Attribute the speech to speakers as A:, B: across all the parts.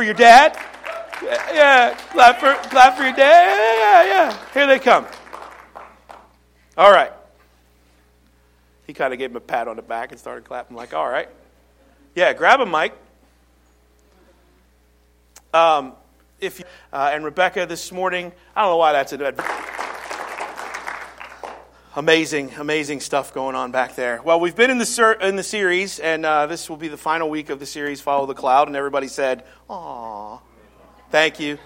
A: for your dad. Yeah, yeah. Clap for, clap for your dad. Yeah, yeah, yeah. Here they come. All right. He kind of gave him a pat on the back and started clapping, like, all right. Yeah, grab him, Mike. Um, if you, uh, and Rebecca this morning, I don't know why that's a amazing, amazing stuff going on back there. Well, we've been in the ser- in the series, and uh, this will be the final week of the series, Follow the Cloud, and everybody said, "Aw, thank you,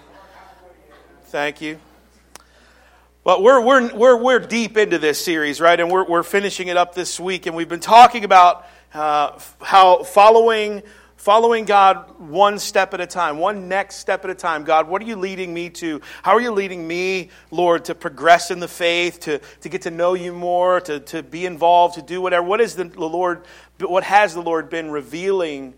A: thank you." Well, we're, we're, we're, we're deep into this series, right? And we're, we're finishing it up this week, and we've been talking about uh, how following following God one step at a time, one next step at a time. God, what are you leading me to? How are you leading me, Lord, to progress in the faith, to, to get to know you more, to, to be involved, to do whatever? What is the Lord, what has the Lord been revealing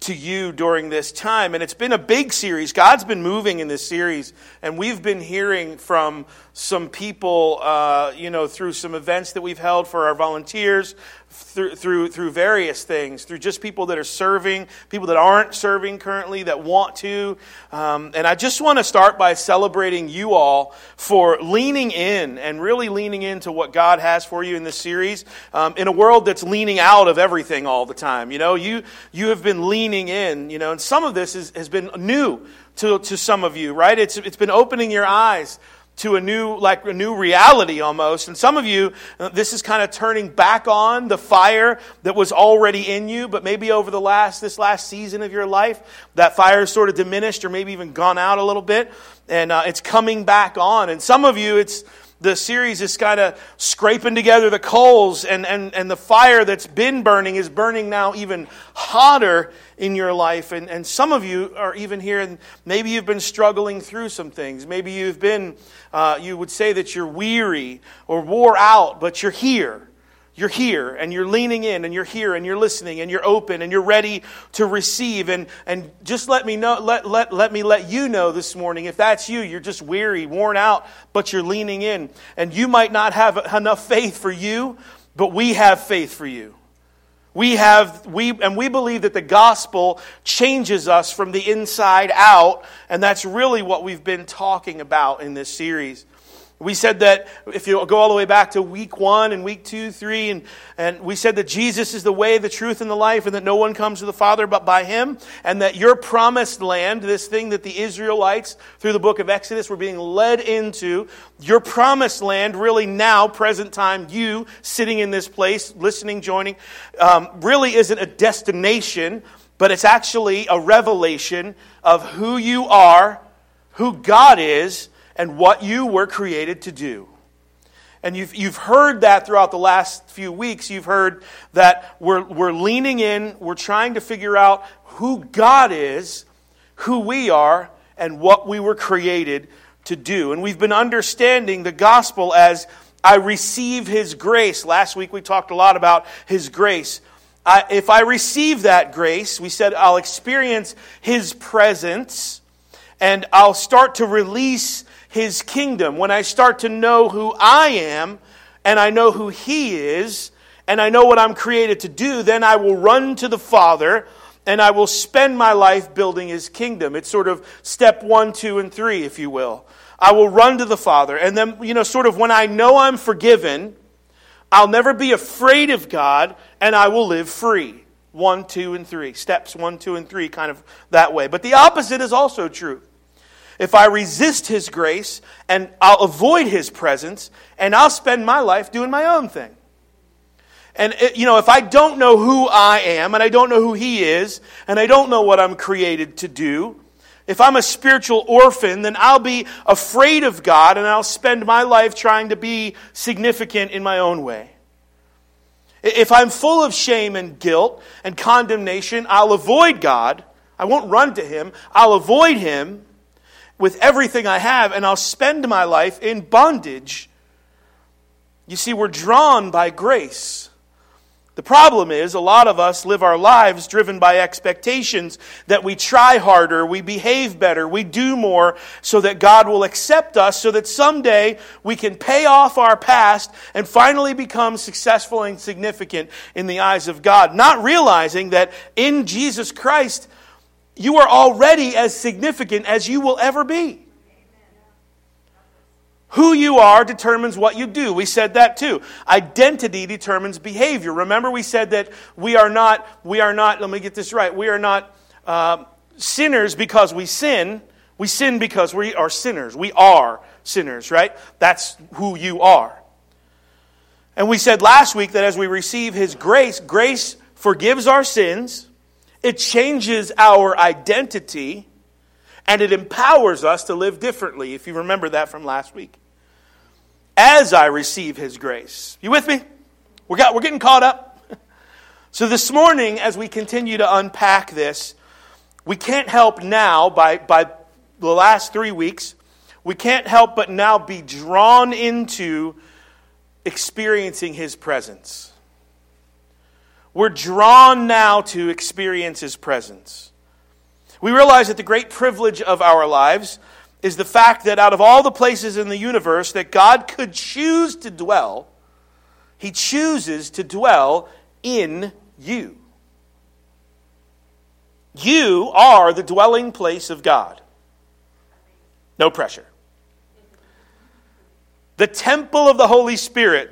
A: to you during this time? And it's been a big series. God's been moving in this series, and we've been hearing from some people, uh, you know, through some events that we've held for our volunteers, through, through, through various things, through just people that are serving, people that aren't serving currently, that want to. Um, and I just want to start by celebrating you all for leaning in and really leaning into what God has for you in this series um, in a world that's leaning out of everything all the time. You know, you, you have been leaning in, you know, and some of this is, has been new to, to some of you, right? It's, it's been opening your eyes to a new like a new reality almost. And some of you uh, this is kind of turning back on the fire that was already in you but maybe over the last this last season of your life that fire has sort of diminished or maybe even gone out a little bit and uh, it's coming back on. And some of you it's the series is kind of scraping together the coals, and, and, and the fire that's been burning is burning now even hotter in your life. And, and some of you are even here, and maybe you've been struggling through some things. Maybe you've been, uh, you would say that you're weary or wore out, but you're here you're here and you're leaning in and you're here and you're listening and you're open and you're ready to receive. And, and just let me know let, let, let me let you know this morning if that's you you're just weary worn out but you're leaning in. And you might not have enough faith for you but we have faith for you. We have we and we believe that the gospel changes us from the inside out. And that's really what we've been talking about in this series we said that if you go all the way back to week one and week two, three, and, and we said that Jesus is the way, the truth, and the life, and that no one comes to the Father but by Him, and that your promised land, this thing that the Israelites through the book of Exodus were being led into, your promised land, really now, present time, you sitting in this place, listening, joining, um, really isn't a destination, but it's actually a revelation of who you are, who God is, and what you were created to do. And you've, you've heard that throughout the last few weeks. You've heard that we're, we're leaning in, we're trying to figure out who God is, who we are, and what we were created to do. And we've been understanding the gospel as I receive His grace. Last week we talked a lot about His grace. I, if I receive that grace, we said I'll experience His presence and I'll start to release his kingdom, when I start to know who I am and I know who he is and I know what I'm created to do, then I will run to the Father and I will spend my life building his kingdom. It's sort of step one, two, and three, if you will. I will run to the Father. And then, you know, sort of when I know I'm forgiven, I'll never be afraid of God and I will live free. One, two, and three. Steps one, two, and three, kind of that way. But the opposite is also true if I resist His grace and I'll avoid His presence and I'll spend my life doing my own thing. And, it, you know, if I don't know who I am and I don't know who He is and I don't know what I'm created to do, if I'm a spiritual orphan, then I'll be afraid of God and I'll spend my life trying to be significant in my own way. If I'm full of shame and guilt and condemnation, I'll avoid God. I won't run to Him. I'll avoid Him with everything I have, and I'll spend my life in bondage. You see, we're drawn by grace. The problem is, a lot of us live our lives driven by expectations that we try harder, we behave better, we do more so that God will accept us, so that someday we can pay off our past and finally become successful and significant in the eyes of God. Not realizing that in Jesus Christ, you are already as significant as you will ever be. Who you are determines what you do. We said that too. Identity determines behavior. Remember, we said that we are not, we are not, let me get this right, we are not uh, sinners because we sin. We sin because we are sinners. We are sinners, right? That's who you are. And we said last week that as we receive His grace, grace forgives our sins, it changes our identity, and it empowers us to live differently, if you remember that from last week. As I receive His grace. You with me? We're, got, we're getting caught up. So, this morning, as we continue to unpack this, we can't help now, by, by the last three weeks, we can't help but now be drawn into experiencing His presence. We're drawn now to experience His presence. We realize that the great privilege of our lives is the fact that out of all the places in the universe that God could choose to dwell, He chooses to dwell in you. You are the dwelling place of God. No pressure. The temple of the Holy Spirit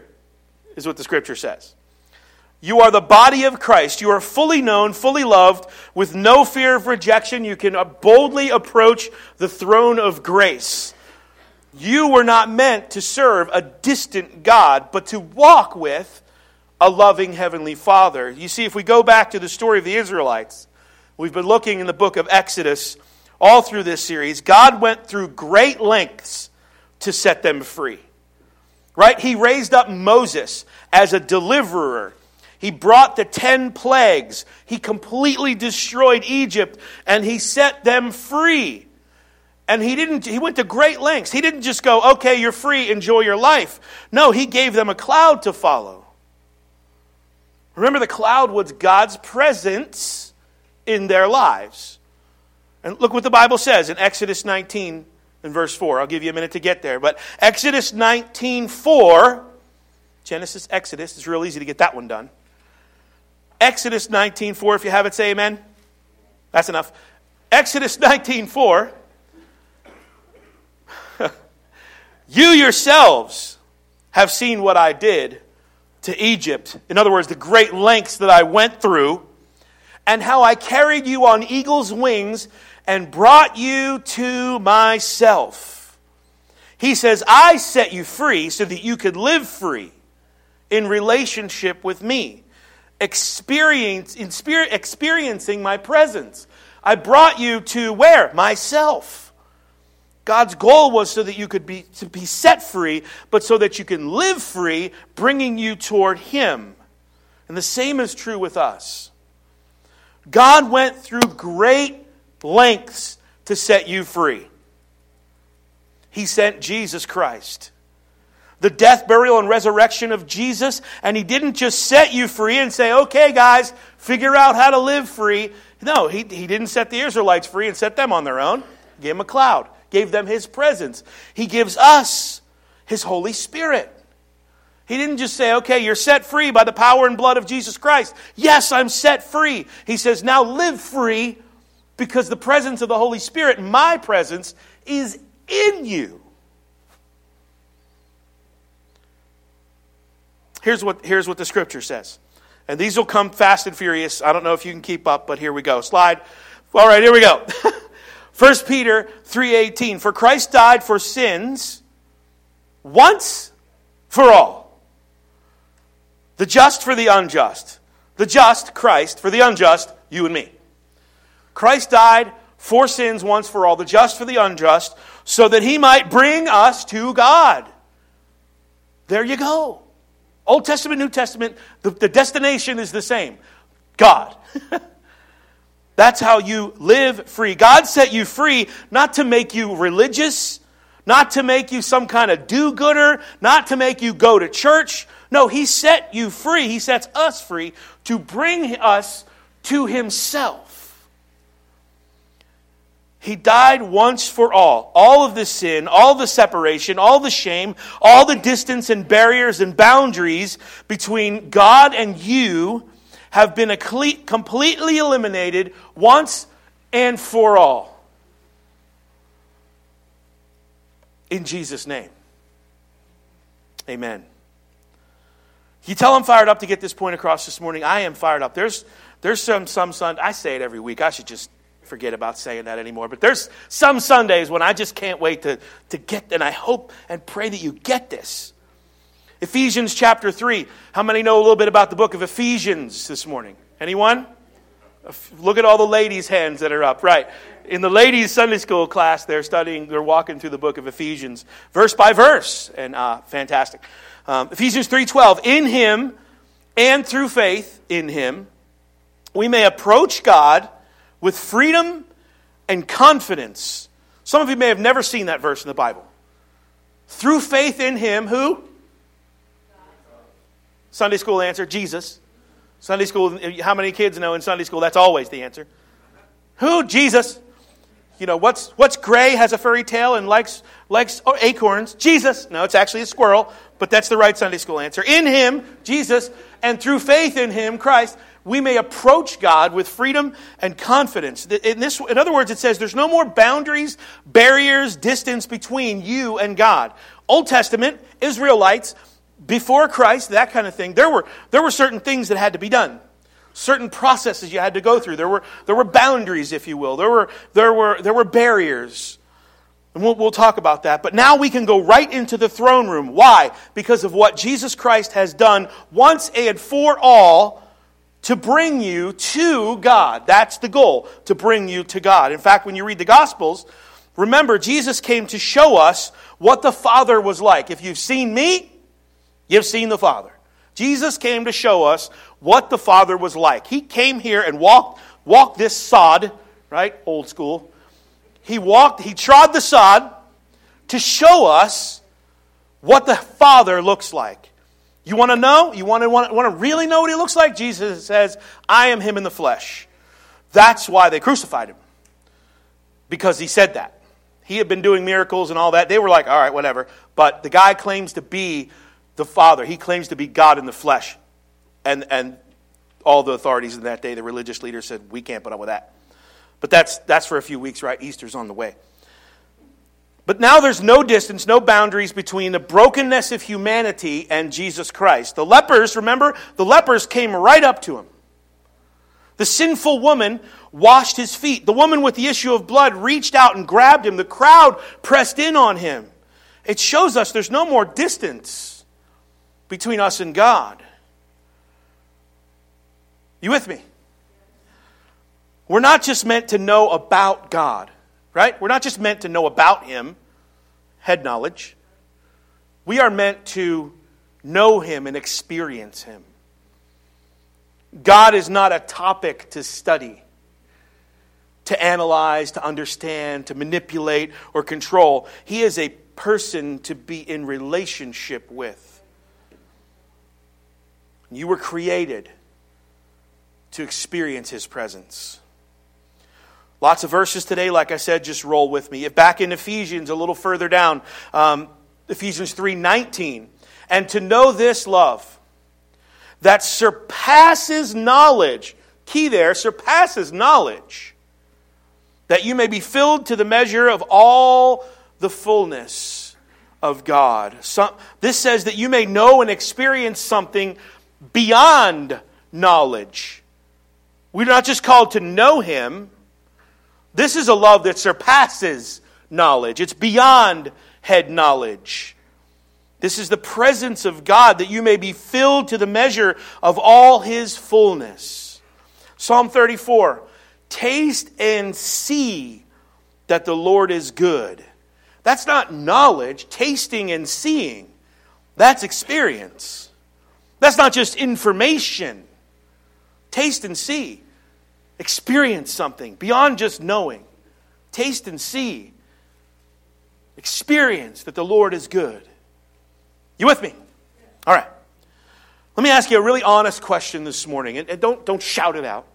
A: is what the scripture says. You are the body of Christ. You are fully known, fully loved, with no fear of rejection. You can uh, boldly approach the throne of grace. You were not meant to serve a distant God, but to walk with a loving Heavenly Father. You see, if we go back to the story of the Israelites, we've been looking in the book of Exodus all through this series. God went through great lengths to set them free. Right? He raised up Moses as a deliverer he brought the ten plagues. He completely destroyed Egypt and he set them free. And he didn't he went to great lengths. He didn't just go, "Okay, you're free, enjoy your life." No, he gave them a cloud to follow. Remember the cloud was God's presence in their lives. And look what the Bible says in Exodus 19 and verse 4. I'll give you a minute to get there, but Exodus 19:4 Genesis Exodus, it's real easy to get that one done. Exodus 19:4 if you have it say amen. That's enough. Exodus 19:4 You yourselves have seen what I did to Egypt. In other words, the great lengths that I went through and how I carried you on eagle's wings and brought you to myself. He says, I set you free so that you could live free in relationship with me experience, experiencing my presence. I brought you to where? Myself. God's goal was so that you could be, to be set free, but so that you can live free, bringing you toward Him. And the same is true with us. God went through great lengths to set you free. He sent Jesus Christ the death, burial, and resurrection of Jesus. And he didn't just set you free and say, okay, guys, figure out how to live free. No, he, he didn't set the Israelites free and set them on their own. He gave them a cloud, gave them his presence. He gives us his Holy Spirit. He didn't just say, okay, you're set free by the power and blood of Jesus Christ. Yes, I'm set free. He says, now live free because the presence of the Holy Spirit, my presence, is in you. Here's what, here's what the scripture says. And these will come fast and furious. I don't know if you can keep up, but here we go. Slide. All right, here we go. 1 Peter 3:18 For Christ died for sins once for all. The just for the unjust. The just, Christ, for the unjust, you and me. Christ died for sins once for all, the just for the unjust, so that he might bring us to God. There you go. Old Testament, New Testament, the, the destination is the same God. That's how you live free. God set you free not to make you religious, not to make you some kind of do gooder, not to make you go to church. No, He set you free. He sets us free to bring us to Himself. He died once for all. All of the sin, all the separation, all the shame, all the distance and barriers and boundaries between God and you have been completely eliminated once and for all. In Jesus' name. Amen. You tell I'm fired up to get this point across this morning. I am fired up. There's, there's some, some Sunday, I say it every week. I should just forget about saying that anymore. But there's some Sundays when I just can't wait to, to get, and I hope and pray that you get this. Ephesians chapter 3. How many know a little bit about the book of Ephesians this morning? Anyone? Look at all the ladies' hands that are up. Right. In the ladies' Sunday school class, they're studying, they're walking through the book of Ephesians, verse by verse. And uh, fantastic. Um, Ephesians 3.12. In him and through faith in him, we may approach God with freedom and confidence. Some of you may have never seen that verse in the Bible. Through faith in him, who? Sunday school answer, Jesus. Sunday school, how many kids know in Sunday school that's always the answer? Who? Jesus. You know, what's, what's gray, has a furry tail, and likes, likes acorns? Jesus. No, it's actually a squirrel, but that's the right Sunday school answer. In Him, Jesus, and through faith in Him, Christ, we may approach God with freedom and confidence. In, this, in other words, it says there's no more boundaries, barriers, distance between you and God. Old Testament, Israelites, before Christ, that kind of thing, there were, there were certain things that had to be done. Certain processes you had to go through. There were, there were boundaries, if you will. There were, there were, there were barriers. And we'll, we'll talk about that. But now we can go right into the throne room. Why? Because of what Jesus Christ has done once and for all to bring you to God. That's the goal, to bring you to God. In fact, when you read the Gospels, remember, Jesus came to show us what the Father was like. If you've seen me, You've seen the Father. Jesus came to show us what the Father was like. He came here and walked, walked this sod, right? Old school. He walked, he trod the sod to show us what the Father looks like. You want to know? You want to, want, want to really know what he looks like? Jesus says, I am him in the flesh. That's why they crucified him. Because he said that. He had been doing miracles and all that. They were like, all right, whatever. But the guy claims to be the Father. He claims to be God in the flesh. And, and all the authorities in that day, the religious leaders said, we can't put up with that. But that's, that's for a few weeks, right? Easter's on the way. But now there's no distance, no boundaries between the brokenness of humanity and Jesus Christ. The lepers, remember, the lepers came right up to him. The sinful woman washed his feet. The woman with the issue of blood reached out and grabbed him. The crowd pressed in on him. It shows us there's no more distance between us and God. You with me? We're not just meant to know about God, right? We're not just meant to know about Him, head knowledge. We are meant to know Him and experience Him. God is not a topic to study, to analyze, to understand, to manipulate, or control. He is a person to be in relationship with. You were created to experience His presence. Lots of verses today, like I said, just roll with me. If Back in Ephesians, a little further down, um, Ephesians 3:19. And to know this love that surpasses knowledge, key there, surpasses knowledge, that you may be filled to the measure of all the fullness of God. Some, this says that you may know and experience something beyond knowledge. We're not just called to know Him. This is a love that surpasses knowledge, it's beyond head knowledge. This is the presence of God that you may be filled to the measure of all His fullness. Psalm 34 Taste and see that the Lord is good. That's not knowledge, tasting and seeing. That's experience. That's not just information. Taste and see. Experience something beyond just knowing. Taste and see. Experience that the Lord is good. You with me? All right. Let me ask you a really honest question this morning. And don't, don't shout it out.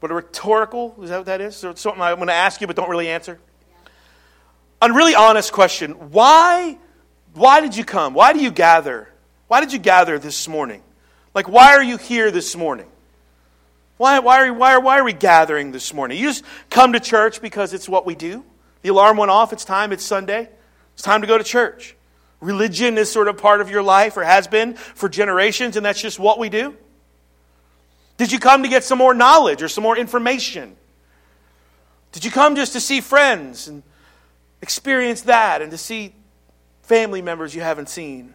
A: But a rhetorical, is that what that is? Or something I'm going to ask you but don't really answer? A really honest question. Why, why did you come? Why do you gather? Why did you gather this morning? Like, why are you here this morning? Why, why, are, why, why are we gathering this morning? You just come to church because it's what we do. The alarm went off. It's time. It's Sunday. It's time to go to church. Religion is sort of part of your life or has been for generations, and that's just what we do. Did you come to get some more knowledge or some more information? Did you come just to see friends and experience that and to see family members you haven't seen?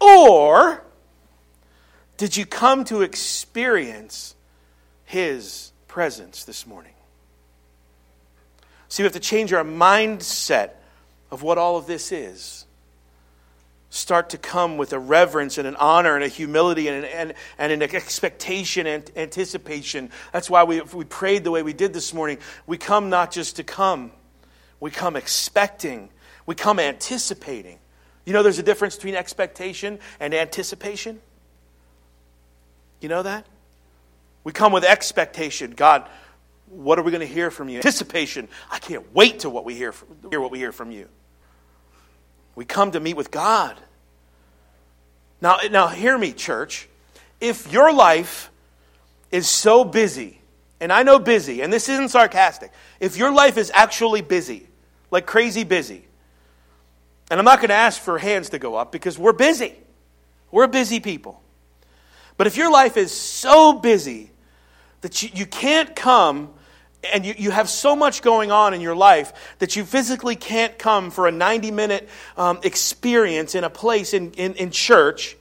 A: Or did you come to experience His presence this morning? See, we have to change our mindset of what all of this is. Start to come with a reverence and an honor and a humility and an, and, and an expectation and anticipation. That's why we, we prayed the way we did this morning. We come not just to come, we come expecting, we come anticipating. You know, there's a difference between expectation and anticipation. You know that? We come with expectation. God, what are we going to hear from you? Anticipation. I can't wait to what we hear, from, hear what we hear from you. We come to meet with God. Now, now hear me, church. If your life is so busy, and I know busy, and this isn't sarcastic, if your life is actually busy, like crazy busy, and I'm not going to ask for hands to go up because we're busy. We're busy people. But if your life is so busy that you, you can't come and you, you have so much going on in your life that you physically can't come for a 90 minute um, experience in a place in, in, in church,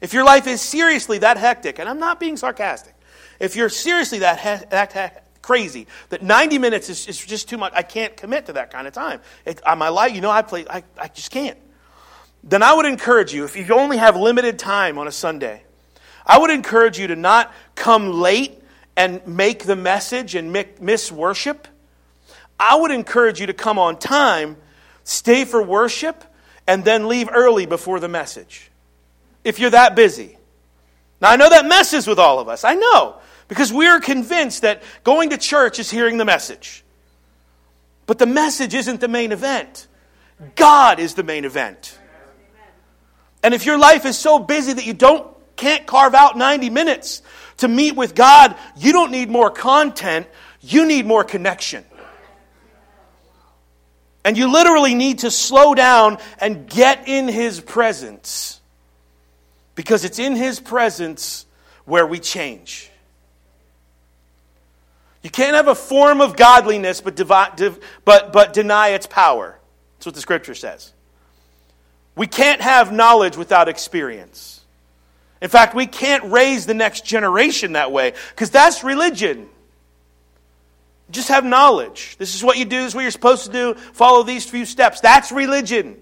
A: if your life is seriously that hectic, and I'm not being sarcastic, if you're seriously that, he- that he- crazy that 90 minutes is, is, just too much, I can't commit to that kind of time. It, my life, you know, I play, I, I just can't. Then I would encourage you, if you only have limited time on a Sunday, I would encourage you to not come late and make the message and miss worship. I would encourage you to come on time, stay for worship, and then leave early before the message. If you're that busy. Now, I know that messes with all of us. I know. Because we're convinced that going to church is hearing the message. But the message isn't the main event, God is the main event. And if your life is so busy that you don't can't carve out 90 minutes to meet with God, you don't need more content, you need more connection. And you literally need to slow down and get in His presence. Because it's in His presence where we change. You can't have a form of godliness but, but, but deny its power. That's what the scripture says. We can't have knowledge without experience. In fact, we can't raise the next generation that way because that's religion. Just have knowledge. This is what you do, this is what you're supposed to do. Follow these few steps. That's religion.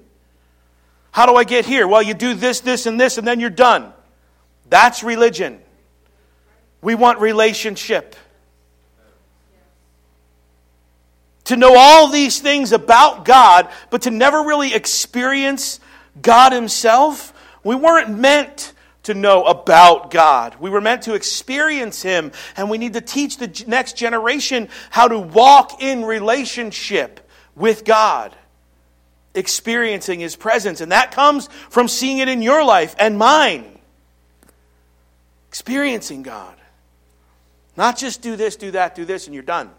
A: How do I get here? Well, you do this, this, and this, and then you're done. That's religion. We want relationship. To know all these things about God, but to never really experience God Himself, we weren't meant to know about God. We were meant to experience Him, and we need to teach the next generation how to walk in relationship with God, experiencing His presence. And that comes from seeing it in your life and mine. Experiencing God. Not just do this, do that, do this, and you're done,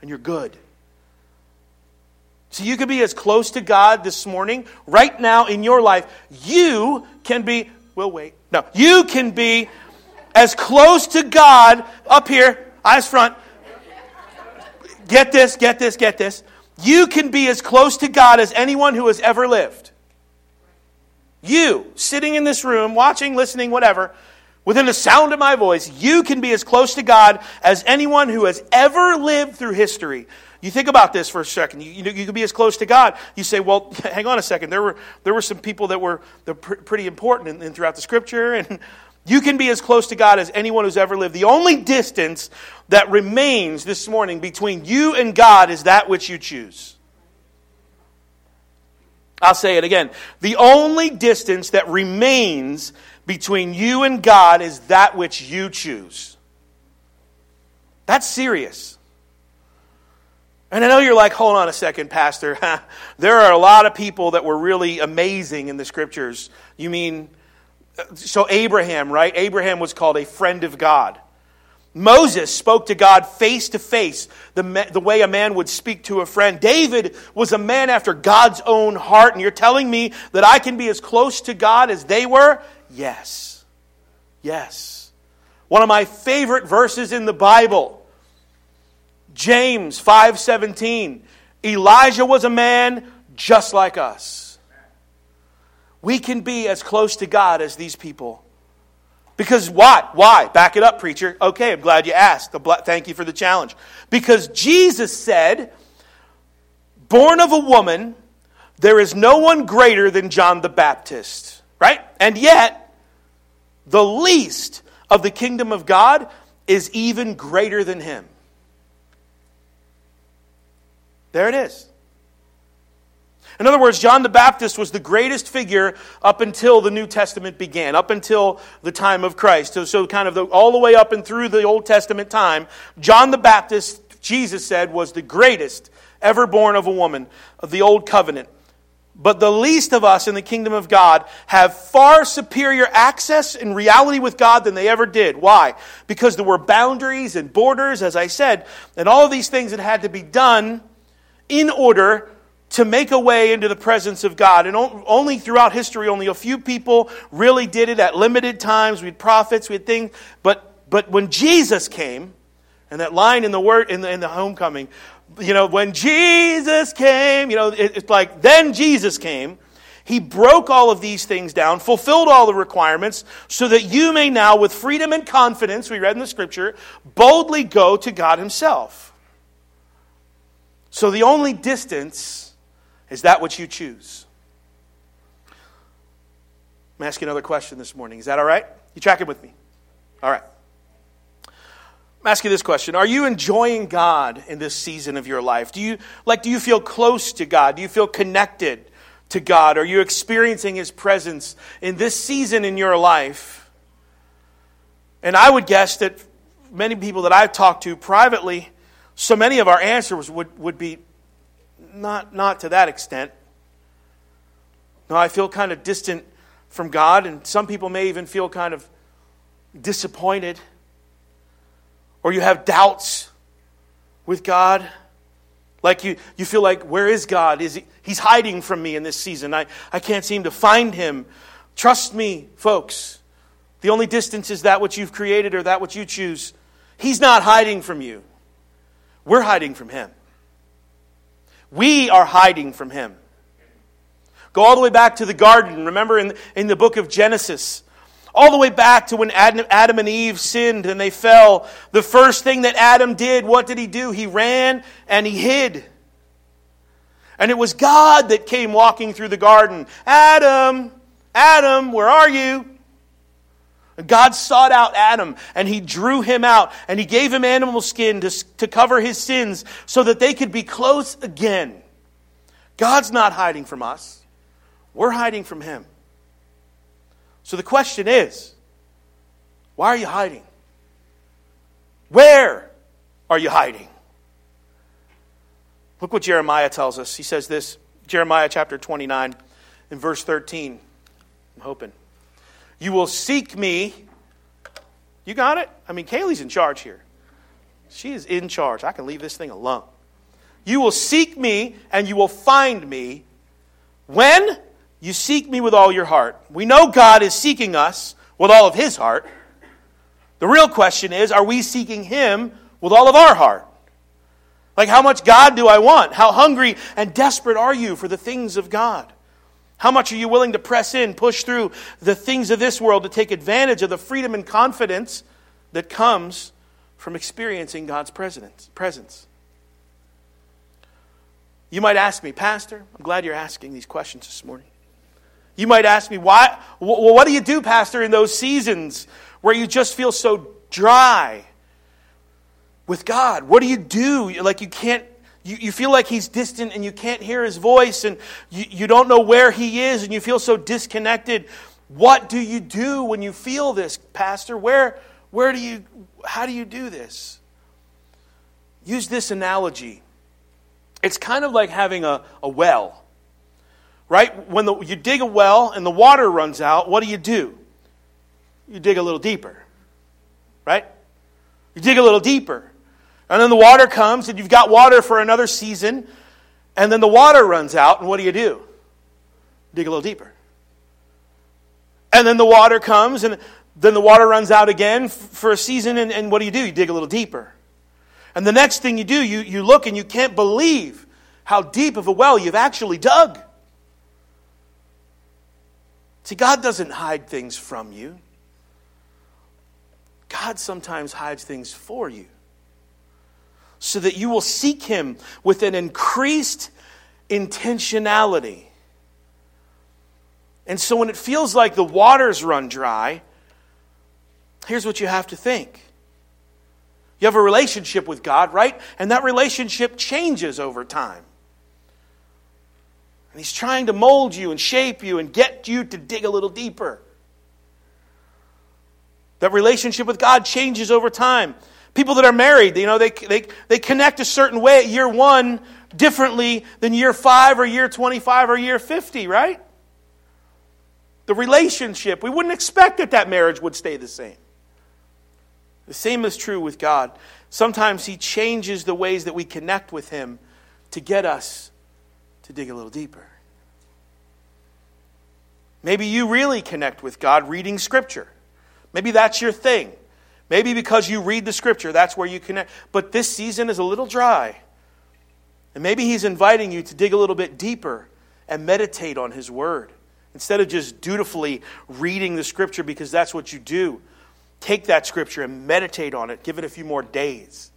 A: and you're good. So you could be as close to God this morning, right now in your life. You can be, we'll wait. No, you can be as close to God up here, eyes front. Get this, get this, get this. You can be as close to God as anyone who has ever lived. You, sitting in this room, watching, listening, whatever, within the sound of my voice, you can be as close to God as anyone who has ever lived through history. You think about this for a second. You, you, you can be as close to God. You say, well, hang on a second. There were, there were some people that were, pretty important in, in, throughout the scripture, and you can be as close to God as anyone who's ever lived. The only distance that remains this morning between you and God is that which you choose. I'll say it again. The only distance that remains between you and God is that which you choose. That's serious. And I know you're like, hold on a second, Pastor. there are a lot of people that were really amazing in the scriptures. You mean, uh, so Abraham, right? Abraham was called a friend of God. Moses spoke to God face to face, the way a man would speak to a friend. David was a man after God's own heart. And you're telling me that I can be as close to God as they were? Yes. Yes. One of my favorite verses in the Bible. James 5:17. Elijah was a man just like us. We can be as close to God as these people. Because why? Why? Back it up, preacher. Okay, I'm glad you asked. Thank you for the challenge. Because Jesus said, born of a woman, there is no one greater than John the Baptist. Right? And yet, the least of the kingdom of God is even greater than him. There it is. In other words, John the Baptist was the greatest figure up until the New Testament began, up until the time of Christ. So, so kind of the, all the way up and through the Old Testament time, John the Baptist, Jesus said, was the greatest ever born of a woman of the Old Covenant. But the least of us in the kingdom of God have far superior access in reality with God than they ever did. Why? Because there were boundaries and borders, as I said, and all of these things that had to be done in order to make a way into the presence of God. And only throughout history, only a few people really did it at limited times. We had prophets, we had things. But, but when Jesus came, and that line in the word in the, in the homecoming, you know, when Jesus came, you know, it, it's like then Jesus came. He broke all of these things down, fulfilled all the requirements, so that you may now, with freedom and confidence, we read in the scripture, boldly go to God Himself. So the only distance is that which you choose? I'm asking another question this morning. Is that all right? You tracking with me? All right. I'm asking this question. Are you enjoying God in this season of your life? Do you like do you feel close to God? Do you feel connected to God? Are you experiencing his presence in this season in your life? And I would guess that many people that I've talked to privately, so many of our answers would, would be not, not to that extent. No, I feel kind of distant from God, and some people may even feel kind of disappointed. Or you have doubts with God. Like you, you feel like, where is God? Is he, he's hiding from me in this season. I, I can't seem to find him. Trust me, folks. The only distance is that which you've created or that which you choose. He's not hiding from you. We're hiding from him. We are hiding from him. Go all the way back to the garden. Remember in, in the book of Genesis, all the way back to when Adam, and Eve sinned and they fell. The first thing that Adam did, what did he do? He ran and he hid. And it was God that came walking through the garden. Adam, Adam, where are you? God sought out Adam and he drew him out and he gave him animal skin to, to cover his sins so that they could be close again. God's not hiding from us, we're hiding from him. So the question is why are you hiding? Where are you hiding? Look what Jeremiah tells us. He says this Jeremiah chapter 29 in verse 13. I'm hoping. You will seek me. You got it? I mean, Kaylee's in charge here. She is in charge. I can leave this thing alone. You will seek me and you will find me when you seek me with all your heart. We know God is seeking us with all of his heart. The real question is are we seeking him with all of our heart? Like, how much God do I want? How hungry and desperate are you for the things of God? How much are you willing to press in, push through the things of this world to take advantage of the freedom and confidence that comes from experiencing God's presence? You might ask me, Pastor, I'm glad you're asking these questions this morning. You might ask me, why? Well, what do you do, Pastor, in those seasons where you just feel so dry with God? What do you do? Like you can't you, you feel like he's distant and you can't hear his voice and you, you don't know where he is and you feel so disconnected. What do you do when you feel this, Pastor? Where, where do you, how do you do this? Use this analogy. It's kind of like having a, a well, right? When the, you dig a well and the water runs out, what do you do? You dig a little deeper, right? You dig a little deeper. And then the water comes, and you've got water for another season, and then the water runs out, and what do you do? Dig a little deeper. And then the water comes, and then the water runs out again for a season, and, and what do you do? You dig a little deeper. And the next thing you do, you, you look and you can't believe how deep of a well you've actually dug. See, God doesn't hide things from you, God sometimes hides things for you so that you will seek Him with an increased intentionality. And so when it feels like the waters run dry, here's what you have to think. You have a relationship with God, right? And that relationship changes over time. And He's trying to mold you and shape you and get you to dig a little deeper. That relationship with God changes over time. People that are married, you know, they, they, they connect a certain way at year one differently than year five or year 25 or year 50, right? The relationship, we wouldn't expect that that marriage would stay the same. The same is true with God. Sometimes He changes the ways that we connect with Him to get us to dig a little deeper. Maybe you really connect with God reading Scripture. Maybe that's your thing. Maybe because you read the Scripture, that's where you connect. But this season is a little dry. And maybe He's inviting you to dig a little bit deeper and meditate on His Word. Instead of just dutifully reading the Scripture because that's what you do, take that scripture and meditate on it. Give it a few more days.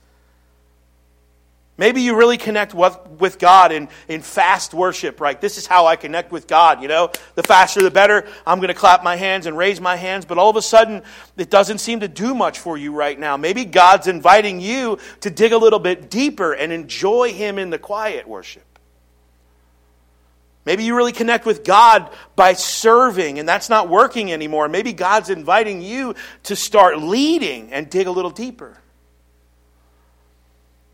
A: Maybe you really connect with God in, in fast worship, right? This is how I connect with God, you know? The faster the better. I'm going to clap my hands and raise my hands, but all of a sudden, it doesn't seem to do much for you right now. Maybe God's inviting you to dig a little bit deeper and enjoy Him in the quiet worship. Maybe you really connect with God by serving, and that's not working anymore. Maybe God's inviting you to start leading and dig a little deeper.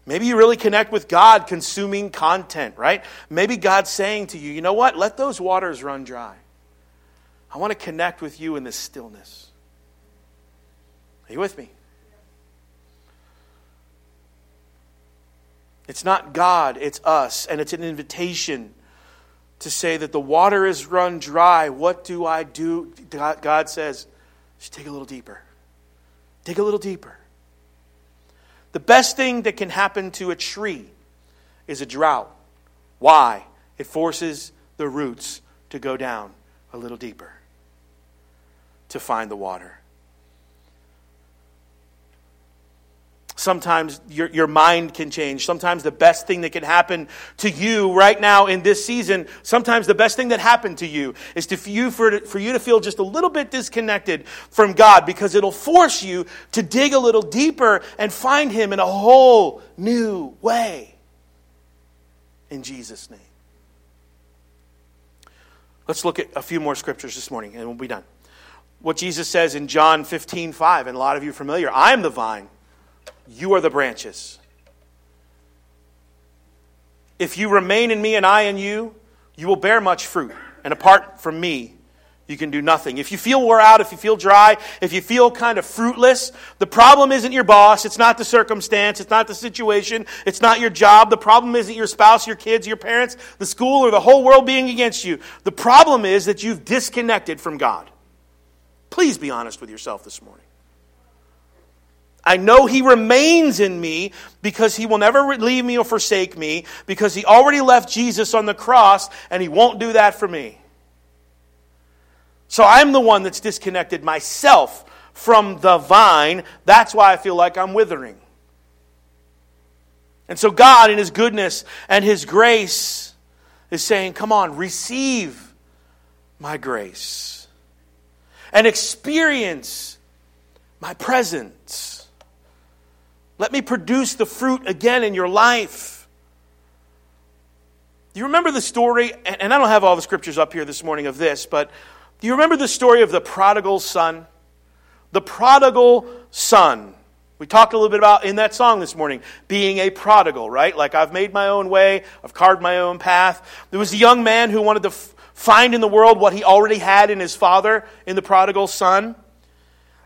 A: Maybe you really connect with God consuming content, right? Maybe God's saying to you, you know what? Let those waters run dry. I want to connect with you in this stillness. Are you with me? It's not God, it's us, and it's an invitation to say that the water is run dry. What do I do? God says, just dig a little deeper. Dig a little deeper. The best thing that can happen to a tree is a drought. Why? It forces the roots to go down a little deeper to find the water. Sometimes your, your mind can change. Sometimes the best thing that can happen to you right now in this season, sometimes the best thing that happened to you is to, for, you, for, for you to feel just a little bit disconnected from God because it'll force you to dig a little deeper and find Him in a whole new way. In Jesus' name. Let's look at a few more scriptures this morning and we'll be done. What Jesus says in John 15, 5, and a lot of you are familiar I am the vine you are the branches. If you remain in me and I in you, you will bear much fruit. And apart from me, you can do nothing. If you feel wore out, if you feel dry, if you feel kind of fruitless, the problem isn't your boss, it's not the circumstance, it's not the situation, it's not your job. The problem isn't your spouse, your kids, your parents, the school, or the whole world being against you. The problem is that you've disconnected from God. Please be honest with yourself this morning. I know He remains in me because He will never leave me or forsake me because He already left Jesus on the cross and He won't do that for me. So I'm the one that's disconnected myself from the vine. That's why I feel like I'm withering. And so God, in His goodness and His grace, is saying, Come on, receive my grace and experience my presence. Let me produce the fruit again in your life. Do you remember the story? And I don't have all the scriptures up here this morning of this, but do you remember the story of the prodigal son? The prodigal son. We talked a little bit about in that song this morning, being a prodigal, right? Like I've made my own way, I've carved my own path. There was a young man who wanted to f- find in the world what he already had in his father, in the prodigal son.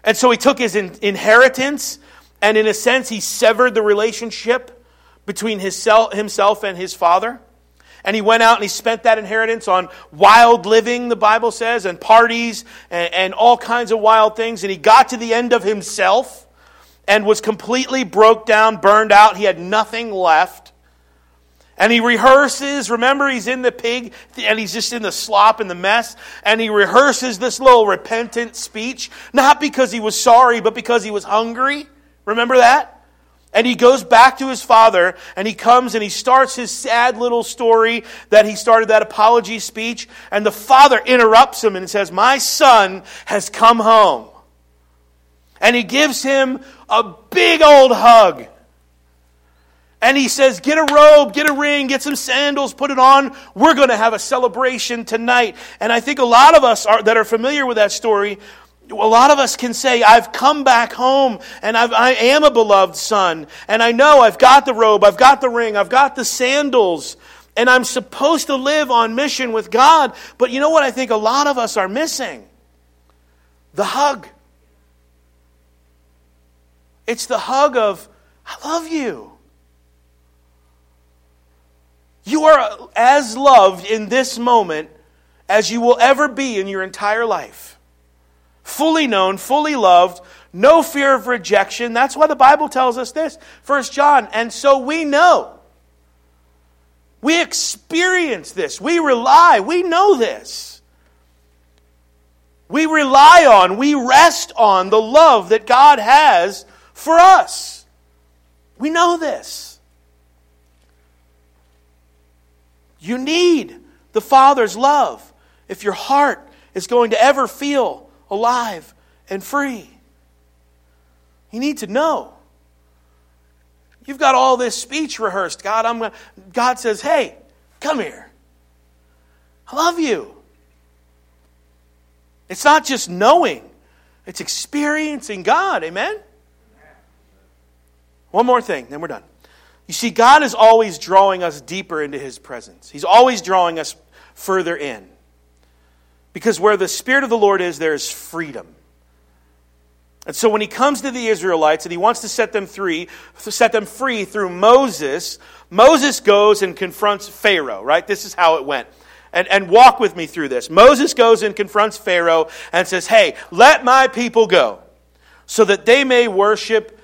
A: And so he took his in- inheritance And in a sense, he severed the relationship between his himself and his father. And he went out and he spent that inheritance on wild living, the Bible says, and parties and, and, all kinds of wild things. And he got to the end of himself and was completely broke down, burned out. He had nothing left. And he rehearses, remember, he's in the pig and he's just in the slop and the mess. And he rehearses this little repentant speech, not because he was sorry, but because he was hungry. Remember that? And he goes back to his father and he comes and he starts his sad little story that he started that apology speech. And the father interrupts him and says, My son has come home. And he gives him a big old hug. And he says, Get a robe, get a ring, get some sandals, put it on. We're going to have a celebration tonight. And I think a lot of us are, that are familiar with that story a lot of us can say, I've come back home and I've, I am a beloved son. And I know I've got the robe, I've got the ring, I've got the sandals. And I'm supposed to live on mission with God. But you know what I think a lot of us are missing? The hug. It's the hug of, I love you. You are as loved in this moment as you will ever be in your entire life fully known, fully loved, no fear of rejection. That's why the Bible tells us this. First John, and so we know. We experience this. We rely. We know this. We rely on, we rest on the love that God has for us. We know this. You need the Father's love if your heart is going to ever feel alive, and free. You need to know. You've got all this speech rehearsed. God, I'm gonna, God says, "Hey, come here. I love you." It's not just knowing, it's experiencing God. Amen. One more thing, then we're done. You see, God is always drawing us deeper into His presence. He's always drawing us further in. Because where the Spirit of the Lord is, there is freedom. And so when he comes to the Israelites and he wants to set them free, set them free through Moses, Moses goes and confronts Pharaoh, right? This is how it went. And, and walk with me through this. Moses goes and confronts Pharaoh and says, Hey, let my people go so that they may worship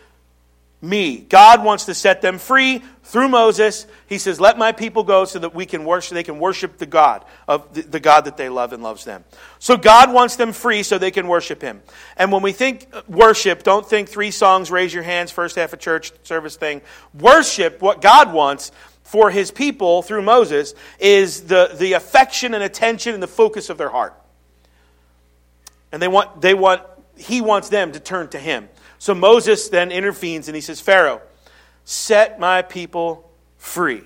A: me. God wants to set them free through Moses. He says, "Let my people go so that we can worship they can worship the God of the, the, God that they love and loves them." So God wants them free so they can worship him. And when we think uh, worship, don't think three songs, raise your hands, first half of church service thing. Worship, what God wants for his people through Moses is the, the affection and attention and the focus of their heart. And they want they want he wants them to turn to him. So Moses then intervenes and he says, Pharaoh, set my people free.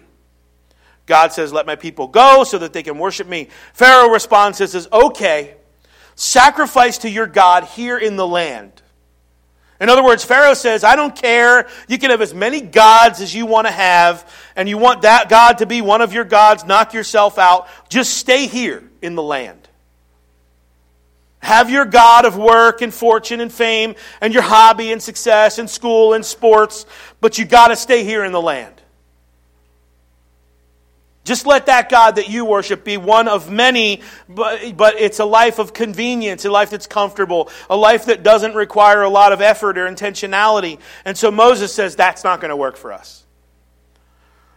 A: God says, Let my people go so that they can worship me. Pharaoh responds and says, Okay, sacrifice to your God here in the land. In other words, Pharaoh says, I don't care. You can have as many gods as you want to have, and you want that God to be one of your gods, knock yourself out. Just stay here in the land. Have your God of work and fortune and fame and your hobby and success and school and sports, but you got to stay here in the land. Just let that God that you worship be one of many, but, but it's a life of convenience, a life that's comfortable, a life that doesn't require a lot of effort or intentionality. And so Moses says that's not going to work for us.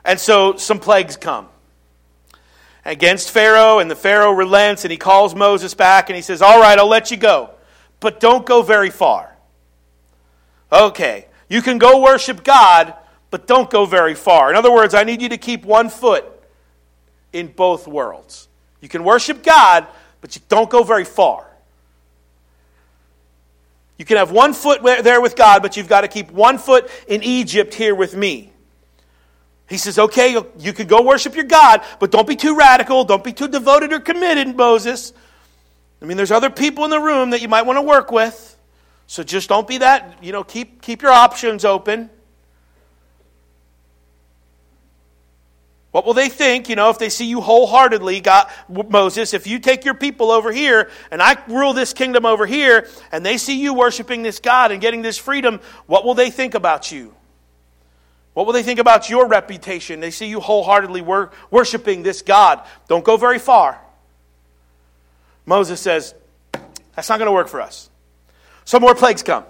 A: And so some plagues come against Pharaoh, and the Pharaoh relents and he calls Moses back and he says, All right, I'll let you go, but don't go very far. Okay, you can go worship God, but don't go very far. In other words, I need you to keep one foot in both worlds. You can worship God, but you don't go very far. You can have one foot there with God, but you've got to keep one foot in Egypt here with me. He says, okay, you can go worship your God, but don't be too radical. Don't be too devoted or committed, Moses. I mean, there's other people in the room that you might want to work with. So just don't be that, you know, keep, keep your options open. What will they think, you know, if they see you wholeheartedly, God, Moses, if you take your people over here and I rule this kingdom over here and they see you worshiping this God and getting this freedom, what will they think about you? What will they think about your reputation? They see you wholeheartedly wor- worshiping this God. Don't go very far. Moses says, That's not going to work for us. So more plagues come.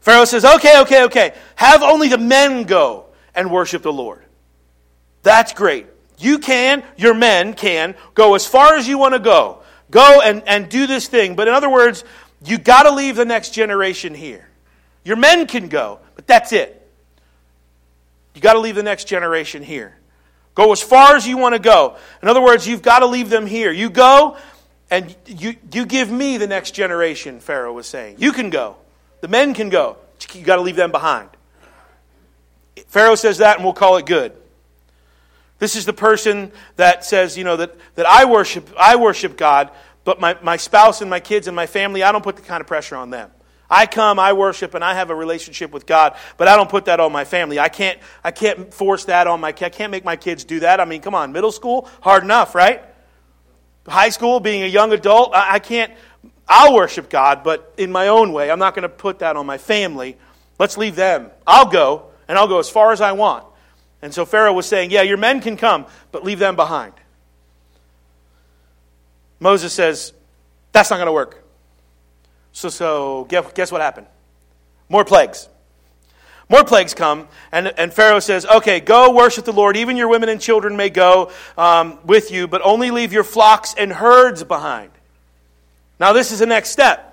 A: Pharaoh says, Okay, okay, okay. Have only the men go and worship the Lord. That's great. You can, your men can, go as far as you want to go. Go and, and do this thing. But in other words, you got to leave the next generation here. Your men can go, but that's it. You got to leave the next generation here. Go as far as you want to go. In other words, you've got to leave them here. You go and you, you give me the next generation, Pharaoh was saying. You can go. The men can go. You got to leave them behind. Pharaoh says that, and we'll call it good. This is the person that says, you know, that, that I worship, I worship God, but my, my spouse and my kids and my family, I don't put the kind of pressure on them. I come, I worship, and I have a relationship with God, but I don't put that on my family. I can't, I can't force that on my I can't make my kids do that. I mean, come on, middle school, hard enough, right? High school, being a young adult, I, I can't, I'll worship God, but in my own way. I'm not going to put that on my family. Let's leave them. I'll go, and I'll go as far as I want. And so Pharaoh was saying, Yeah, your men can come, but leave them behind. Moses says, That's not going to work. So, so guess what happened? More plagues. More plagues come, and, and Pharaoh says, Okay, go worship the Lord. Even your women and children may go um, with you, but only leave your flocks and herds behind. Now, this is the next step.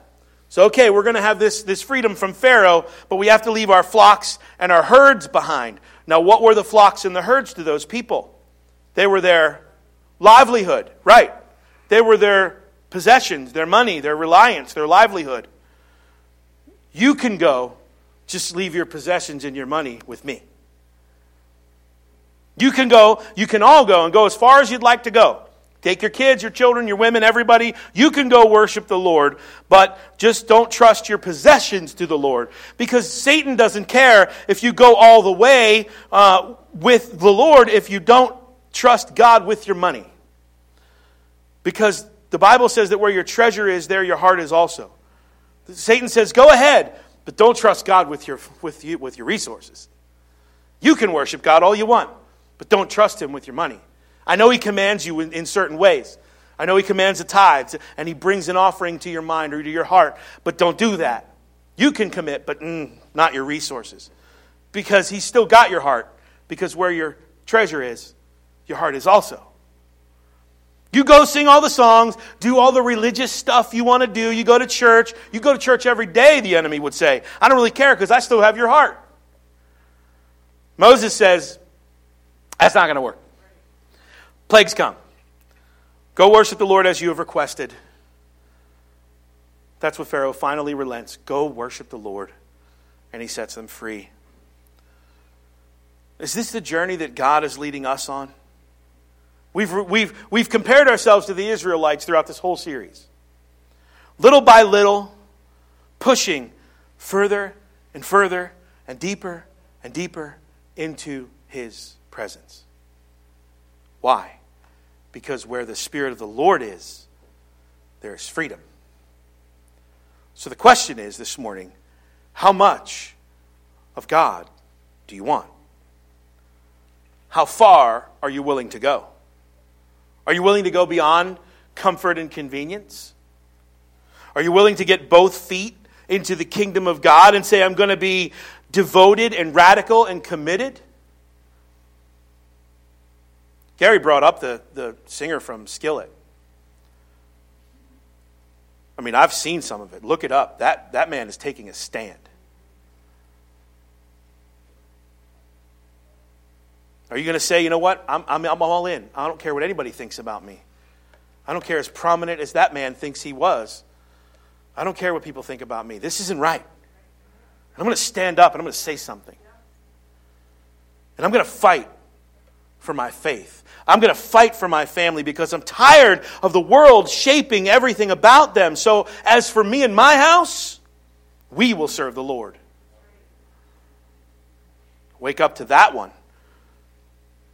A: So, okay, we're going to have this, this freedom from Pharaoh, but we have to leave our flocks and our herds behind. Now, what were the flocks and the herds to those people? They were their livelihood, right? They were their possessions, their money, their reliance, their livelihood. You can go, just leave your possessions and your money with me. You can go, you can all go and go as far as you'd like to go. Take your kids, your children, your women, everybody. You can go worship the Lord, but just don't trust your possessions to the Lord. Because Satan doesn't care if you go all the way uh, with the Lord if you don't trust God with your money. Because the Bible says that where your treasure is, there your heart is also. Satan says, go ahead, but don't trust God with your, with you, with your resources. You can worship God all you want, but don't trust Him with your money. I know He commands you in, in certain ways. I know He commands the tithes and He brings an offering to your mind or to your heart, but don't do that. You can commit, but mm, not your resources. Because He's still got your heart, because where your treasure is, your heart is also. You go sing all the songs, do all the religious stuff you want to do. You go to church. You go to church every day, the enemy would say. I don't really care because I still have your heart. Moses says, that's not going to work. Plagues come. Go worship the Lord as you have requested. That's what Pharaoh finally relents. Go worship the Lord. And he sets them free. Is this the journey that God is leading us on? We've, we've, we've compared ourselves to the Israelites throughout this whole series. Little by little, pushing further and further and deeper and deeper into his presence. Why? Because where the Spirit of the Lord is, there is freedom. So the question is this morning how much of God do you want? How far are you willing to go? Are you willing to go beyond comfort and convenience? Are you willing to get both feet into the kingdom of God and say, I'm going to be devoted and radical and committed? Gary brought up the, the singer from Skillet. I mean, I've seen some of it. Look it up. That, that man is taking a stand. Are you going to say, you know what? I'm, I'm, I'm all in. I don't care what anybody thinks about me. I don't care as prominent as that man thinks he was. I don't care what people think about me. This isn't right. And I'm going to stand up and I'm going to say something. And I'm going to fight for my faith. I'm going to fight for my family because I'm tired of the world shaping everything about them. So, as for me and my house, we will serve the Lord. Wake up to that one.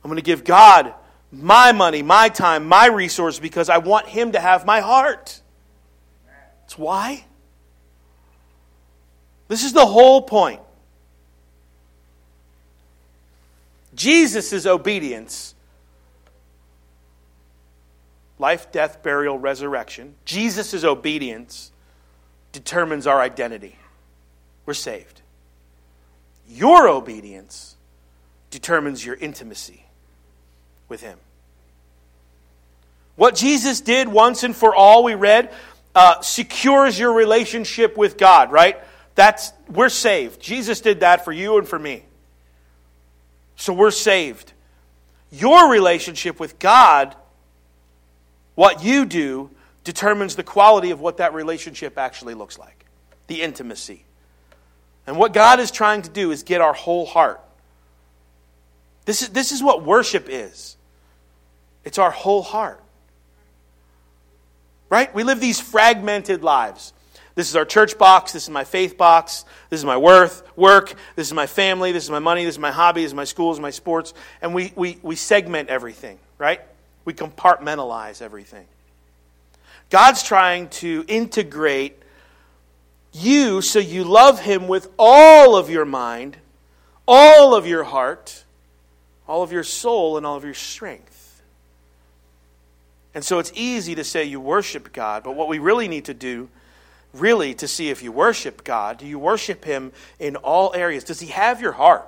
A: I'm going to give God my money, my time, my resource because I want Him to have my heart. That's why. This is the whole point. Jesus' obedience life, death, burial, resurrection Jesus' obedience determines our identity. We're saved. Your obedience determines your intimacy with Him. What Jesus did once and for all, we read, uh, secures your relationship with God, right? That's we're saved. Jesus did that for you and for me. So we're saved. Your relationship with God, what you do, determines the quality of what that relationship actually looks like the intimacy. And what God is trying to do is get our whole heart. This is, this is what worship is it's our whole heart. Right? We live these fragmented lives. This is our church box. This is my faith box. This is my worth, work. This is my family. This is my money. This is my hobby. This is my schools, my sports. And we, we, we segment everything, right? We compartmentalize everything. God's trying to integrate you so you love Him with all of your mind, all of your heart, all of your soul, and all of your strength. And so it's easy to say you worship God, but what we really need to do really to see if you worship God. Do you worship Him in all areas? Does He have your heart?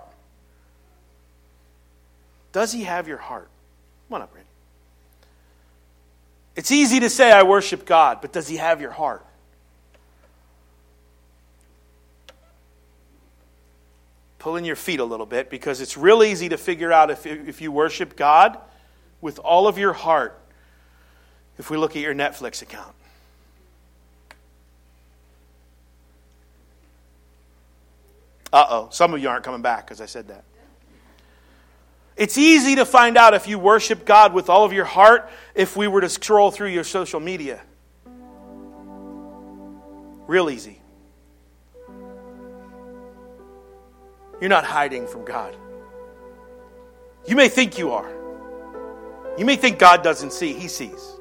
A: Does He have your heart? Come on up, Randy. It's easy to say, I worship God, but does He have your heart? Pull in your feet a little bit because it's real easy to figure out if, if you worship God with all of your heart if we look at your Netflix account. Uh oh, some of you aren't coming back because I said that. It's easy to find out if you worship God with all of your heart if we were to scroll through your social media. Real easy. You're not hiding from God. You may think you are. You may think God doesn't see, He sees.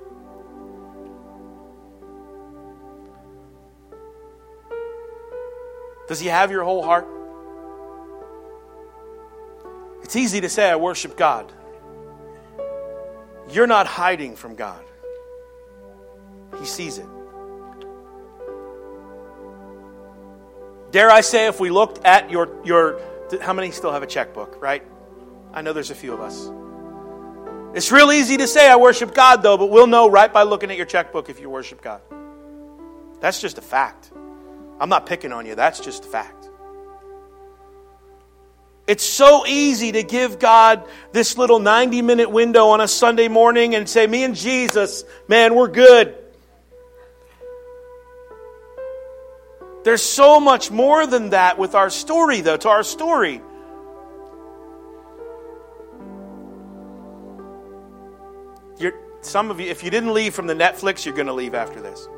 A: Does He have your whole heart? It's easy to say, I worship God. You're not hiding from God, He sees it. Dare I say, if we looked at your, your how many still have a checkbook, right? I know there's a few of us. It's real easy to say, I worship God, though, but we'll know right by looking at your checkbook if you worship God. That's just a fact. I'm not picking on you, that's just a fact. It's so easy to give God this little 90 minute window on a Sunday morning and say, Me and Jesus, man, we're good. There's so much more than that with our story, though, to our story. You're, some of you, if you didn't leave from the Netflix, you're going to leave after this.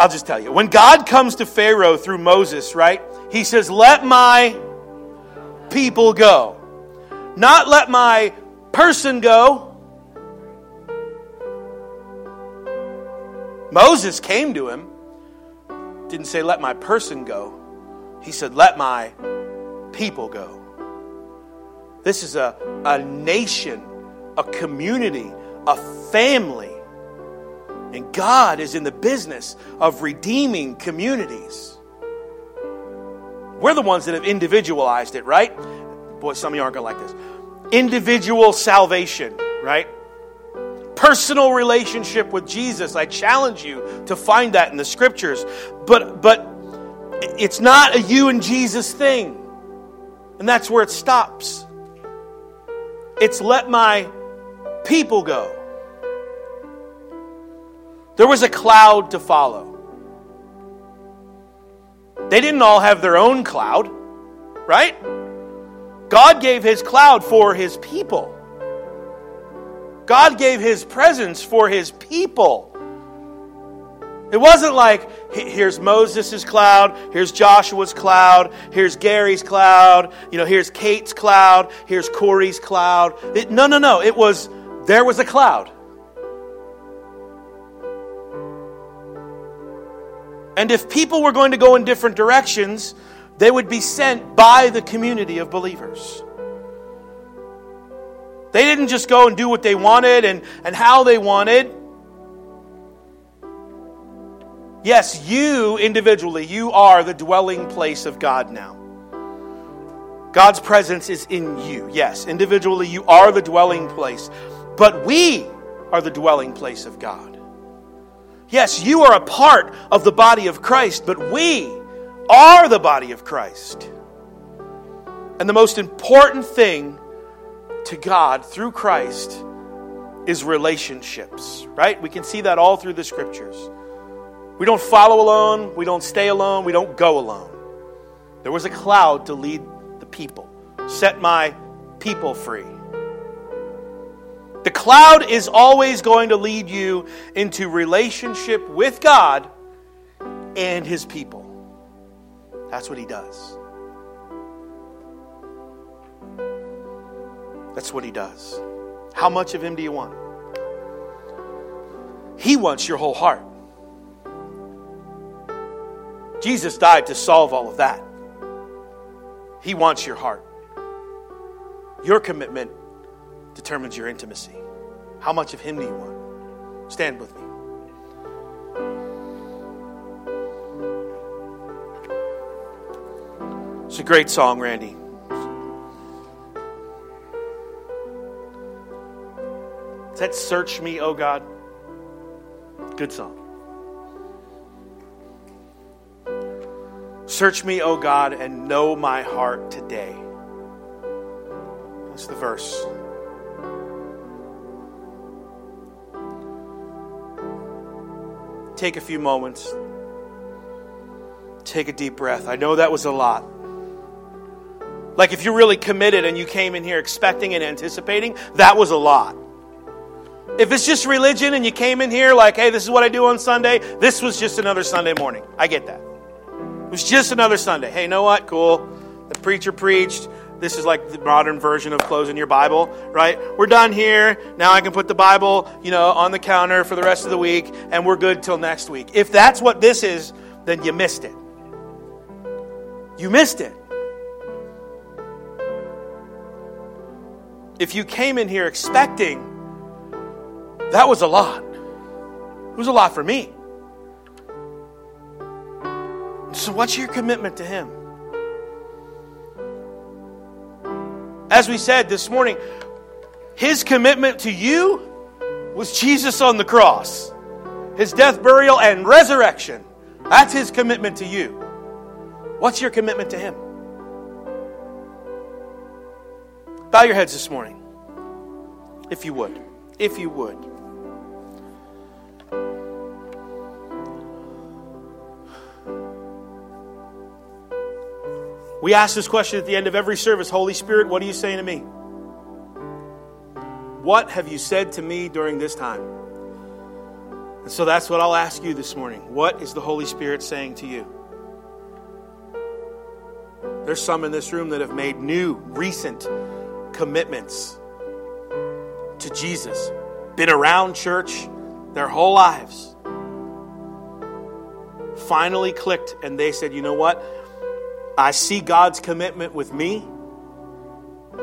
A: I'll just tell you. When God comes to Pharaoh through Moses, right? He says, Let my people go. Not let my person go. Moses came to him, didn't say, Let my person go. He said, Let my people go. This is a, a nation, a community, a family and God is in the business of redeeming communities. We're the ones that have individualized it, right? Boy, some of you aren't going to like this. Individual salvation, right? Personal relationship with Jesus. I challenge you to find that in the scriptures. But but it's not a you and Jesus thing. And that's where it stops. It's let my people go. There was a cloud to follow. They didn't all have their own cloud, right? God gave his cloud for his people. God gave his presence for his people. It wasn't like here's Moses' cloud, here's Joshua's cloud, here's Gary's cloud, you know, here's Kate's cloud, here's Corey's cloud. It, no, no, no. It was there was a cloud. And if people were going to go in different directions, they would be sent by the community of believers. They didn't just go and do what they wanted and, and how they wanted. Yes, you individually, you are the dwelling place of God now. God's presence is in you. Yes, individually, you are the dwelling place. But we are the dwelling place of God. Yes, you are a part of the body of Christ, but we are the body of Christ. And the most important thing to God through Christ is relationships, right? We can see that all through the scriptures. We don't follow alone, we don't stay alone, we don't go alone. There was a cloud to lead the people, set my people free. The cloud is always going to lead you into relationship with God and his people. That's what he does. That's what he does. How much of him do you want? He wants your whole heart. Jesus died to solve all of that. He wants your heart. Your commitment determines your intimacy. How much of Him do you want? Stand with me. It's a great song, Randy. Is that Search Me, oh God? Good song. Search me, O God, and know my heart today. That's the verse. Take a few moments. Take a deep breath. I know that was a lot. Like if you're really committed and you came in here expecting and anticipating, that was a lot. If it's just religion and you came in here like, hey, this is what I do on Sunday, this was just another Sunday morning. I get that. It was just another Sunday. Hey, you know what? Cool. The preacher preached. This is like the modern version of closing your Bible, right? We're done here. Now I can put the Bible, you know, on the counter for the rest of the week, and we're good till next week. If that's what this is, then you missed it. You missed it. If you came in here expecting, that was a lot. It was a lot for me. So, what's your commitment to Him? As we said this morning, his commitment to you was Jesus on the cross. His death, burial, and resurrection. That's his commitment to you. What's your commitment to him? Bow your heads this morning, if you would. If you would. We ask this question at the end of every service Holy Spirit, what are you saying to me? What have you said to me during this time? And so that's what I'll ask you this morning. What is the Holy Spirit saying to you? There's some in this room that have made new, recent commitments to Jesus, been around church their whole lives. Finally clicked, and they said, you know what? I see God's commitment with me,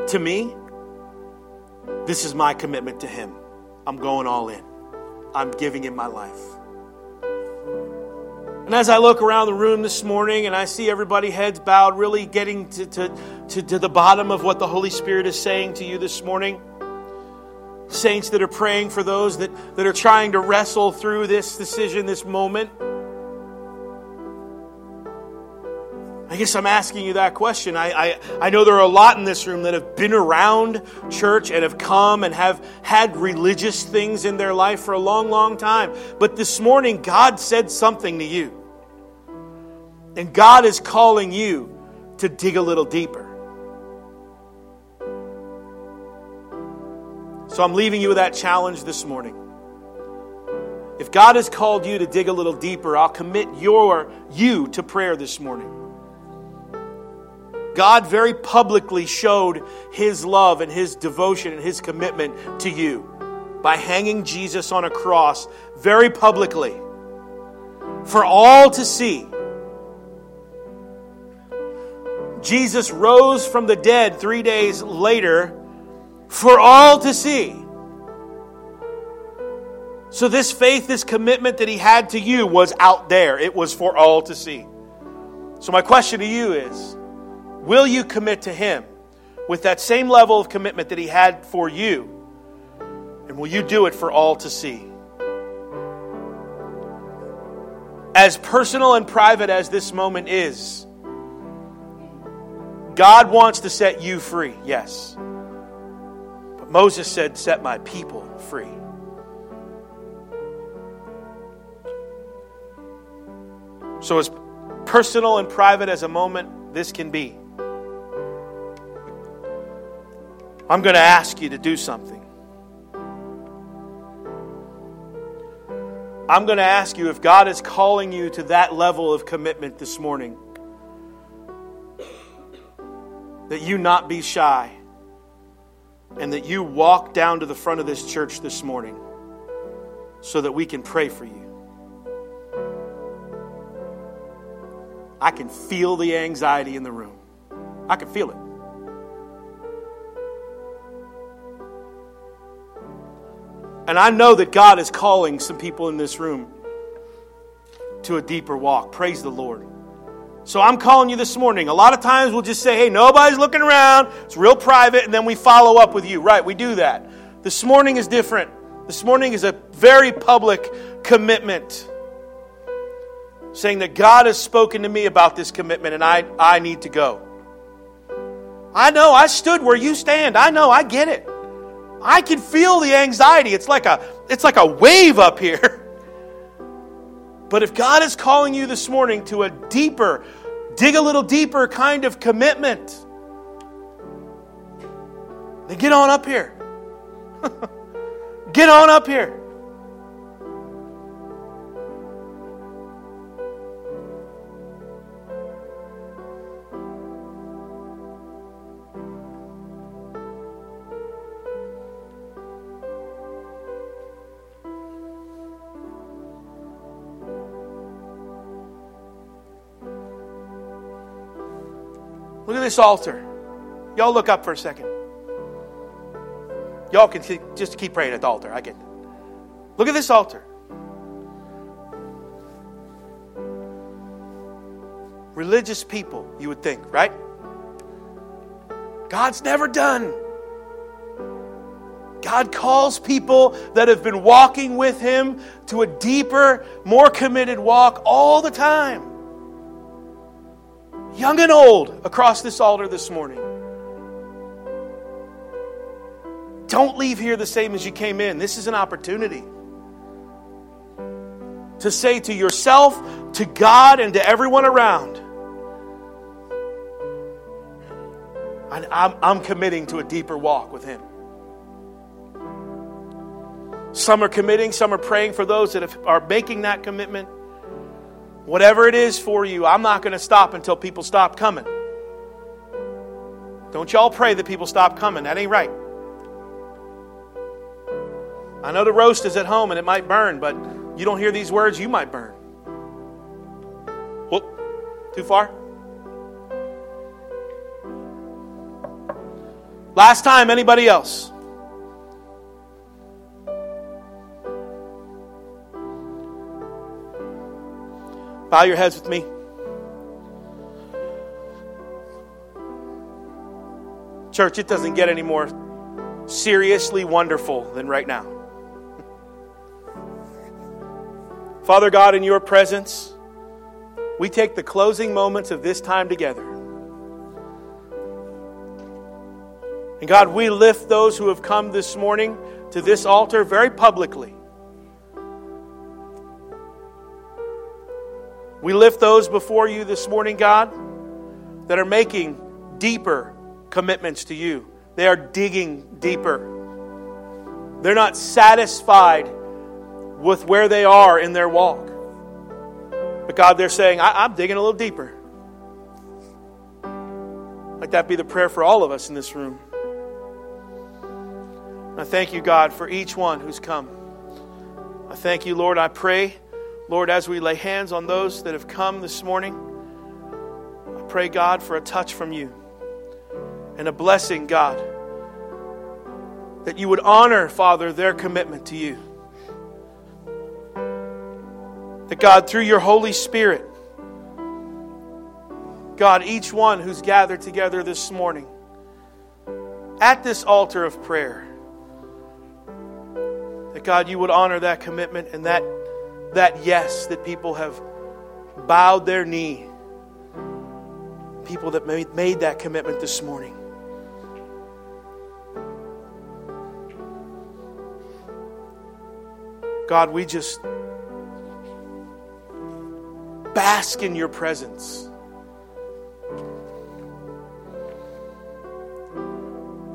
A: to me. This is my commitment to Him. I'm going all in. I'm giving Him my life. And as I look around the room this morning and I see everybody heads bowed, really getting to, to, to, to the bottom of what the Holy Spirit is saying to you this morning, saints that are praying for those that, that are trying to wrestle through this decision, this moment. I guess I'm asking you that question. I, I, I know there are a lot in this room that have been around church and have come and have had religious things in their life for a long, long time. But this morning, God said something to you. And God is calling you to dig a little deeper. So I'm leaving you with that challenge this morning. If God has called you to dig a little deeper, I'll commit your you to prayer this morning. God very publicly showed his love and his devotion and his commitment to you by hanging Jesus on a cross very publicly for all to see. Jesus rose from the dead three days later for all to see. So, this faith, this commitment that he had to you was out there. It was for all to see. So, my question to you is Will you commit to him with that same level of commitment that he had for you? And will you do it for all to see? As personal and private as this moment is, God wants to set you free, yes. But Moses said, Set my people free. So, as personal and private as a moment this can be, I'm going to ask you to do something. I'm going to ask you if God is calling you to that level of commitment this morning, that you not be shy and that you walk down to the front of this church this morning so that we can pray for you. I can feel the anxiety in the room. I can feel it. And I know that God is calling some people in this room to a deeper walk. Praise the Lord. So I'm calling you this morning. A lot of times we'll just say, hey, nobody's looking around. It's real private. And then we follow up with you. Right, we do that. This morning is different. This morning is a very public commitment saying that God has spoken to me about this commitment and I, I need to go. I know, I stood where you stand. I know, I get it. I can feel the anxiety. It's like a it's like a wave up here. But if God is calling you this morning to a deeper, dig a little deeper kind of commitment, then get on up here. get on up here. Look at this altar. Y'all look up for a second. Y'all can just keep praying at the altar. I get it. Look at this altar. Religious people, you would think, right? God's never done. God calls people that have been walking with Him to a deeper, more committed walk all the time young and old, across this altar this morning. Don't leave here the same as you came in. This is an opportunity to say to yourself, to God, and to everyone around, I'm, I'm committing to a deeper walk with Him. Some are committing, some are praying for those that are making that commitment. Whatever it is for you, I'm not going to stop until people stop coming. Don't y'all pray that people stop coming. That ain't right. I know the roast is at home and it might burn, but you don't hear these words, you might burn. Whoop, too far? Last time, anybody else? Bow your heads with me. Church, it doesn't get any more seriously wonderful than right now. Father God, in your presence, we take the closing moments of this time together. And God, we lift those who have come this morning to this altar very publicly. We lift those before you this morning, God, that are making deeper commitments to you. They are digging deeper. They're not satisfied with where they are in their walk. But God, they're saying, I- am digging a little deeper. Let that be the prayer for all of us in this room. I thank you, God, for each one who's come. I thank you, Lord. I pray, Lord, as we lay hands on those that have come this morning, I pray, God, for a touch from you and a blessing, God, that you would honor, Father, their commitment to you. That, God, through your Holy Spirit, God, each one who's gathered together this morning at this altar of prayer, that God, you would honor that commitment and that, that yes that people have bowed their knee. People that made, that commitment this morning. God, we just bask in your presence.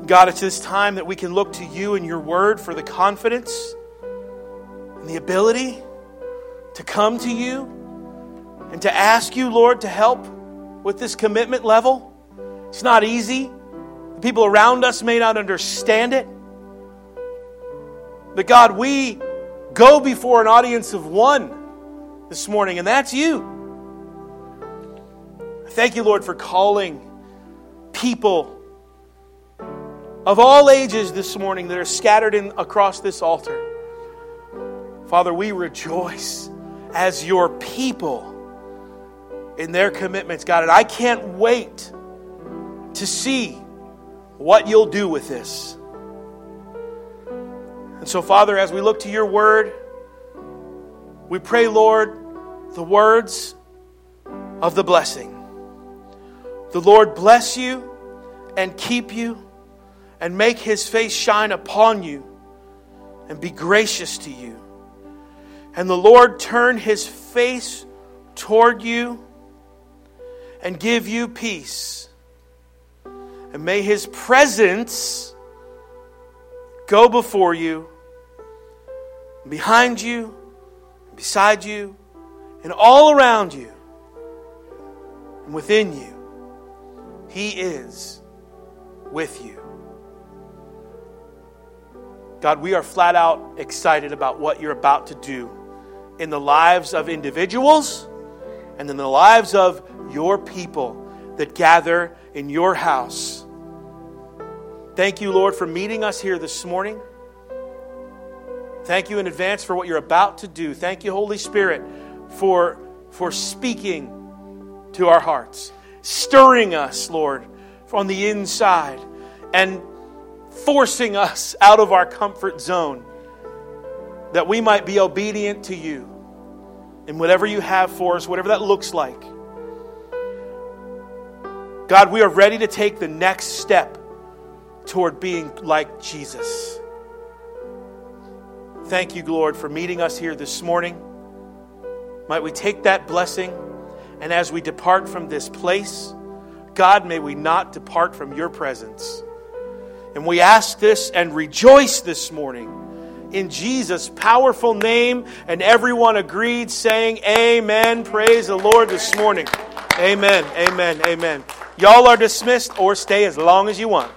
A: God, it's this time that we can look to you and your word for the confidence and the ability to come to you and to ask you, Lord, to help with this commitment level. It's not easy. The people around us may not understand it. But God, we go before an audience of one this morning, and that's you. Thank you, Lord, for calling people of all ages this morning that are scattered in, across this altar. Father, we rejoice as your people in their commitments, God. And I can't wait to see what you'll do with this. And so, Father, as we look to your word, we pray, Lord, the words of the blessing. The Lord bless you and keep you and make his face shine upon you and be gracious to you. And the Lord turn his face toward you and give you peace. And may his presence go before you, behind you, beside you, and all around you, and within you. He is with you. God, we are flat out excited about what you're about to do in the lives of individuals and in the lives of your people that gather in your house. Thank you, Lord, for meeting us here this morning. Thank you in advance for what you're about to do. Thank you, Holy Spirit, for, for speaking to our hearts, stirring us, Lord, from the inside, and forcing us out of our comfort zone that we might be obedient to you in whatever you have for us, whatever that looks like. God, we are ready to take the next step toward being like Jesus. Thank you, Lord, for meeting us here this morning. Might we take that blessing, and as we depart from this place, God, may we not depart from your presence. And we ask this and rejoice this morning in Jesus' powerful name. And everyone agreed, saying, Amen. Praise the Lord this morning. Amen. Amen. Amen. Y'all are dismissed or stay as long as you want.